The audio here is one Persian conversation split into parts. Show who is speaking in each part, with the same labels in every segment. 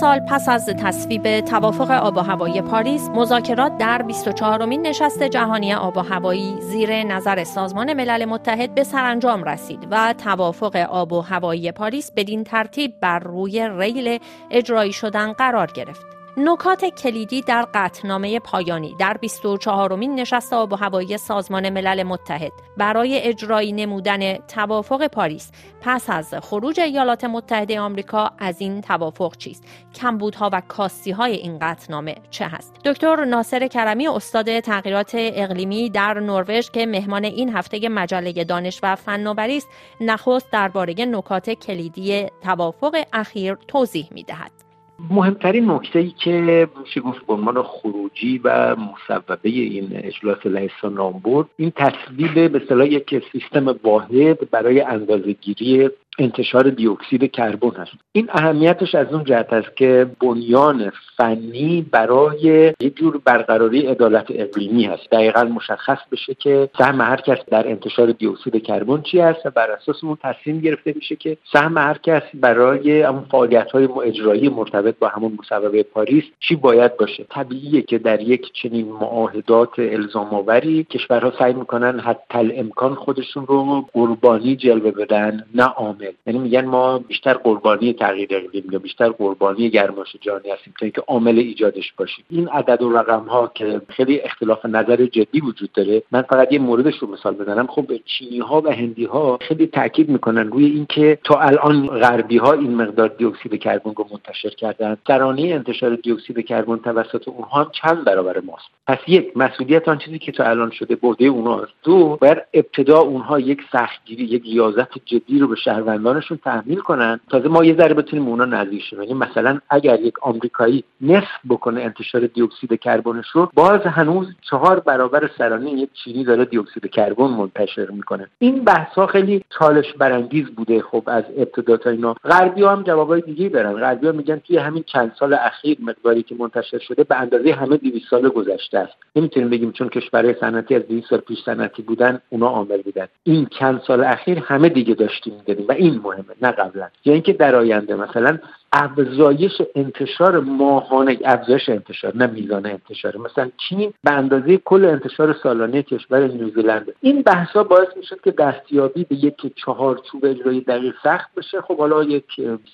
Speaker 1: سال پس از تصویب توافق آب و هوایی پاریس مذاکرات در 24 مین نشست جهانی آب و هوایی زیر نظر سازمان ملل متحد به سرانجام رسید و توافق آب و هوایی پاریس بدین ترتیب بر روی ریل اجرایی شدن قرار گرفت. نکات کلیدی در قطنامه پایانی. در 24 مین نشست آب و هوایی سازمان ملل متحد برای اجرایی نمودن توافق پاریس پس از خروج ایالات متحده آمریکا از این توافق چیست؟ کمبودها و کاستی های این قطنامه چه هست؟ دکتر ناصر کرمی استاد تغییرات اقلیمی در نروژ که مهمان این هفته مجله دانش و فناوری است نخست درباره نکات کلیدی توافق اخیر توضیح می‌دهد.
Speaker 2: مهمترین نکته ای که میشه گفت به عنوان خروجی و مصوبه این اجلاس لهستان نام این تصویب به صلاح یک سیستم واحد برای اندازهگیری انتشار دیوکسید کربن هست این اهمیتش از اون جهت است که بنیان فنی برای یک جور برقراری عدالت اقلیمی هست. دقیقا مشخص بشه که سهم هر کس در انتشار دیوکسید کربن چی است و بر اساس اون تصمیم گرفته میشه که سهم هر کس برای اون فعالیت های اجرایی مرتبط با همون مصوبه پاریس چی باید باشه. طبیعیه که در یک چنین معاهدات الزام آوری کشورها سعی می‌کنن حتی امکان خودشون رو قربانی جلوه بدن نه عامل یعنی میگن ما بیشتر قربانی تغییر اقلیم یا بیشتر قربانی گرمایش جهانی هستیم تا اینکه عامل ایجادش باشیم این عدد و رقم ها که خیلی اختلاف نظر جدی وجود داره من فقط یه موردش رو مثال بزنم. خب چینی ها و هندی ها خیلی تاکید می‌کنن روی اینکه تا الان غربی ها این مقدار دی اکسید کربن رو منتشر کردن. ترانه انتشار دی اکسید کربن توسط اونها چند برابر ماست. پس یک مسئولیت آن چیزی که تا الان شده برده اونهاست دو بر ابتدا اونها یک سختگیری یک ریاضت جدی رو به شهر شهروندانشون تحمیل کنن. تازه ما یه ذره بتونیم اونا نزدیک شیم. یعنی مثلا اگر یک آمریکایی نصف بکنه انتشار دی اکسید کربنش رو باز هنوز چهار برابر سرانه یک چینی داره دی اکسید کربن منتشر می‌کنه. این بحث ها خیلی چالش برانگیز بوده خب از ابتدا تا اینا. غربی ها هم جوابای دیگه دارن. غربی ها میگن توی همین چند سال اخیر مقداری که منتشر شده به اندازه همه 200 سال گذشته است. نمی‌تونیم بگیم چون کشورهای صنعتی از 200 سال پیش صنعتی بودن اونا عامل بودن. این چند سال اخیر همه دیگه داشتیم می‌دادیم و مهمه نه قبلا. یا اینکه در آینده مثلا افزایش انتشار ماهانه افزایش انتشار نه میزان انتشار. مثلا چین به اندازه کل انتشار سالانه کشور نیوزیلند. این بحثا باعث می‌شد که دستیابی به یک چهارچوب اجرایی دقیق سخت بشه. خب حالا یک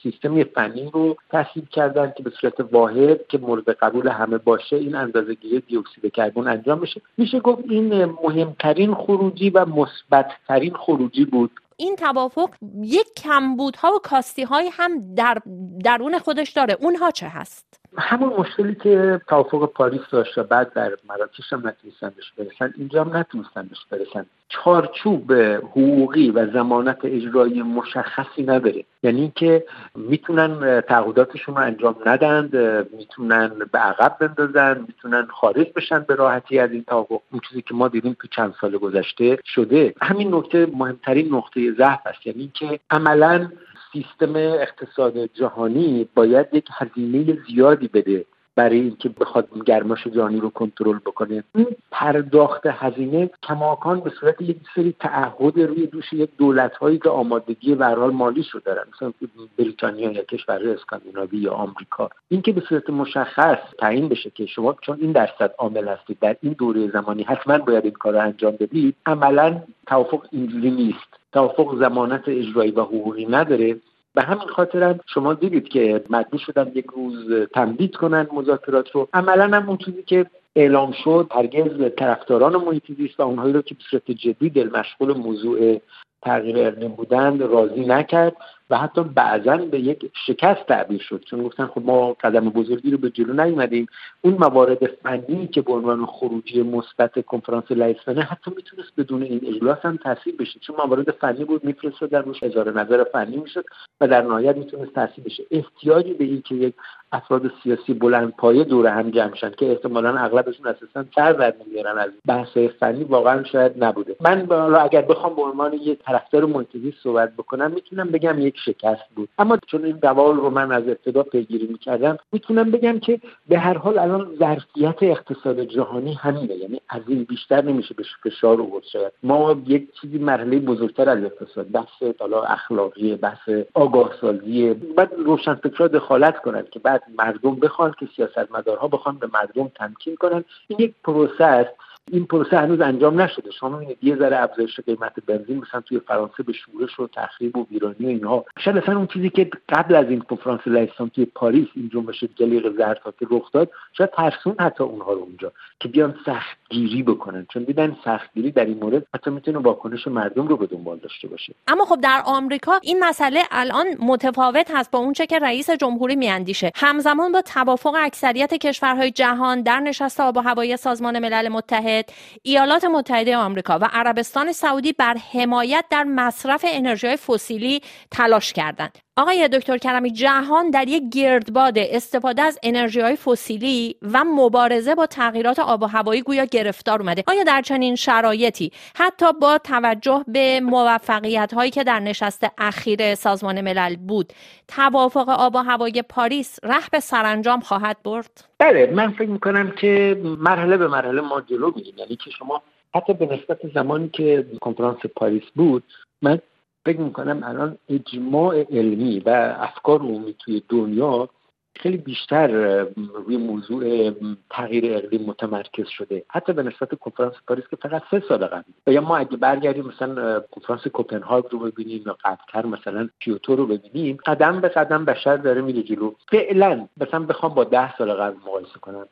Speaker 2: سیستمی فنی رو تصویب کردن که به صورت واحد که مورد قبول همه باشه این اندازه گیری دی اکسید کربن انجام بشه. میشه گفت این مهمترین خروجی و مثبتترین خروجی بود
Speaker 1: این توافق یک کمبودها و کاستی هم در درون خودش داره. اونها چه هست؟
Speaker 2: همون مشکلی که توافق پاریس داشت و بعد در مراکش هم نتونستن بهش برسن اینجا هم نتونستن بهش برسن. چارچوب حقوقی و زمانت اجرایی مشخصی نداره. یعنی که می‌تونن تعهداتشون رو انجام ندند می‌تونن به عقب بندازن می‌تونن خارج بشن به راحتی از این توافق. اون چیزی که ما دیدیم که چند سال گذشته شده. همین نکته مهمترین نقطه ضعف است. یعنی که عملا سیستم اقتصاد جهانی باید یک هزینه زیادی بده. برای اینکه بخواد گرماش جهانی رو کنترل بکنه. این پرداخت هزینه کماکان به صورت یک سری تعهد روی دوش یک دولت هایی که آمادگی به مالی شو دارن. مثلا بریتانیا یا کشور اسکاندیناوی یا آمریکا. اینکه به صورت مشخص تعیین بشه که شما چون این درصد عامل هستید در این دوره زمانی حتما باید این کار رو انجام بدید عملا توافق اینجوری نیست. توافق زمانت اجرایی و حقوقی نداره. به همین خاطر شما دیدید که مجبور شدن یک روز تمدید کنن مذاکرات رو. عملا هم اون چیزی که اعلام شد هرگز طرفداران محیط زیست و اونهایی رو که به صورت جدی دل مشغول موضوع تغییر اقلیم بودند راضی نکرد و حتی بعضا به یک شکست تعبیر شد. چون گفتن خب ما قدم بزرگی رو به جلو نیومدیم. اون موارد فنی که به عنوان خروجی مثبت کنفرانس لایسفنه حتی می‌تونست بدون این اجلاس هم تاثیر بشه. چون موارد فنی بود میفرستادن روش اظهار نظر فنی می‌شد و در نهایت می‌تونست تاثیر بشه. احتیاجی به این که یک افراد سیاسی بلند پایه دور هم جمع شن که احتمالا اغلبشون اساسا سر در از بحث فنی واقعا شاید نبوده. من اگر بخوام به عنوان یک طرفدار محیط صحبت بکنم می‌تونم بگم یک شکست بود. اما چون این روال رو من از ابتدا پیگیری می‌کردم می‌تونم بگم که به هر حال الان ظرفیت اقتصاد جهانی همینه. یعنی از این بیشتر نمیشه به فشار آورد شاید. ما یک چیزی مرحله بزرگتر از اقتصاد بحث حالا اخلاقی بحث آگاه سازی بعد روشنفکرها دخالت کنند که بعد مردم بخوان که سیاستمدارها بخوان به مردم تمکین کنن این یک پروسه است. این پروسه هنوز انجام نشده. شما می‌بینید یه ذره افزایش قیمت بنزین مثلا توی فرانسه به شورش و تخریب و ویرانی و اینها. شاید اصلا اون چیزی که قبل از این کنفرانس لهستان توی پاریس این جنبش جلیق زرد که رخ داد شاید ترسون حتی اونها رو اونجا که بیان سختگیری بکنن. چون دیدن سختگیری در این مورد حتی می‌تونه واکنش مردم رو به دنبال داشته باشه.
Speaker 1: اما خب در آمریکا این مسئله الان متفاوت هست با اونچه که رئیس جمهوری میاندیشه. همزمان با توافق اکثریت کشورهای جهان در نشست آب و هوایی سازمان ملل متحد ایالات متحده آمریکا و عربستان سعودی بر حمایت در مصرف انرژی فسیلی تلاش کردند. آقای دکتر کرمی جهان در یک گردباد استفاده از انرژی های فسیلی و مبارزه با تغییرات آب و هوایی گویا گرفتار اومده. آیا در چنین شرایطی حتی با توجه به موفقیت هایی که در نشست اخیر سازمان ملل بود توافق آب و هوایی پاریس ره به سرانجام خواهد برد؟
Speaker 2: بله من فکر می‌کنم که مرحله به مرحله ما جلو میریم. یعنی که شما حتی به نسبت زمانی که کنفرانس پاریس بود من فکر می‌کنم الان اجماع علمی و افکار عمومی توی دنیا خیلی بیشتر روی موضوع تغییر اقلیم متمرکز شده. حتی به نسبت کنفرانس پاریس که فقط سه سال قبل. و یا ما اگه برگردیم مثلا کنفرانس کوپنهاگ رو ببینیم یا قبلتر مثلا کیوتو رو ببینیم قدم به قدم بشر داره میره جلو. فعلا مثلا بخوام با ده سال قبل مقایسه کنم.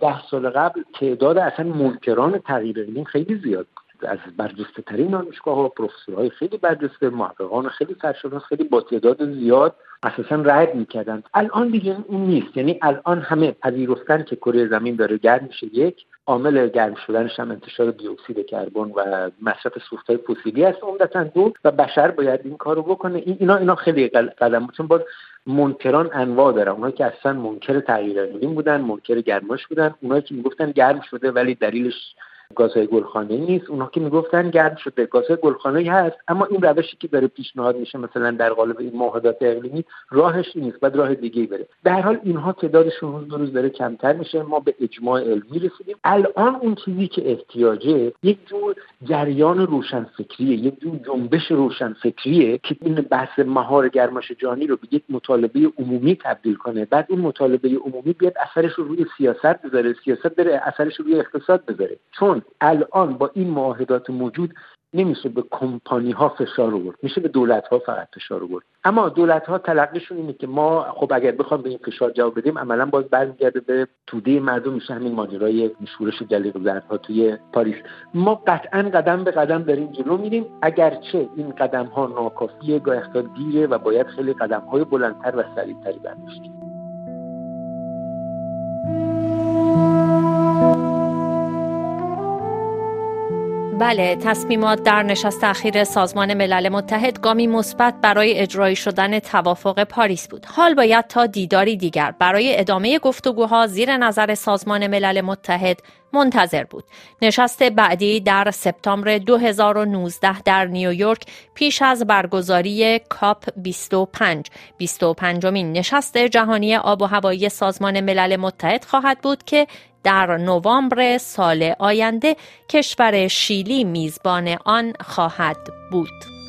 Speaker 2: ده سال قبل تعداد اصلا منکران تغییر اقلیم خیلی زیاد بود. از برجسته ترین دانشگاه ها پروفسورهای خیلی برجسته محققان خیلی سرشناس خیلی با تعداد زیاد اساسا رد می‌کردن. الان دیگه اون نیست. یعنی الان همه پذیرفتن که کره زمین داره گرم میشه. یک عامل گرم شدنش هم انتشار دی اکسید کربن و مصرف های فسیلی است عمدتا. دو و بشر باید این کارو بکنه. این اینا اینا خیلی قدم چون باز منکران انواع دارن اونایی که اصلا منکر تغییر اقلیم بودن منکر گرماش بودن. اونایی که می‌گفتن گرم شده ولی دلیلش گازهای گلخانه نیست. اونها که می‌گفتن گرم شده. گازهای گلخانه هست اما این روشی که داره پیشنهاد میشه مثلا در قالب این معاهدات اقلیمی راهش نیست بعد راه دیگه بره. در حال اینها تعدادشون روز به روز داره کمتر میشه. ما به اجماع علمی رسیدیم. الان اون چیزی که احتیاجه یک جور جریان روشنفکریه یک جور جنبش روشنفکریه که این بحث مهار گرماش جانی رو به یک مطالبه عمومی تبدیل کنه. بعد این مطالبه عمومی بیاد اثرش رو روی سیاست بذاره. سیاست بره اثرش رو روی اقتصاد بذاره. چون الان با این معاهدات موجود نمیشه به کمپانی ها فشار آورد میشه به دولت ها فقط فشار آورد. اما دولت ها تلقیشون اینه که ما خب اگر بخوام به این فشار جواب بدیم عملا باز برمیگرده به توده مردم میشه همین ماجرای شورش جلیق زردها توی پاریس. ما قطعا قدم به قدم داریم جلو میریم. اگرچه این قدم ها ناکافیه گاه دیره و باید خیلی قدم های بلندتر و سریعتری برداشتیم
Speaker 1: بله تصمیمات در نشست اخیر سازمان ملل متحد گامی مثبت برای اجرایی شدن توافق پاریس بود. حال باید تا دیداری دیگر. برای ادامه گفتگوها زیر نظر سازمان ملل متحد منتظر بود نشست بعدی در سپتامبر 2019 در نیویورک پیش از برگزاری کاپ 25 25 مین نشست جهانی آب و هوایی سازمان ملل متحد خواهد بود که در نوامبر سال آینده کشور شیلی میزبان آن خواهد بود.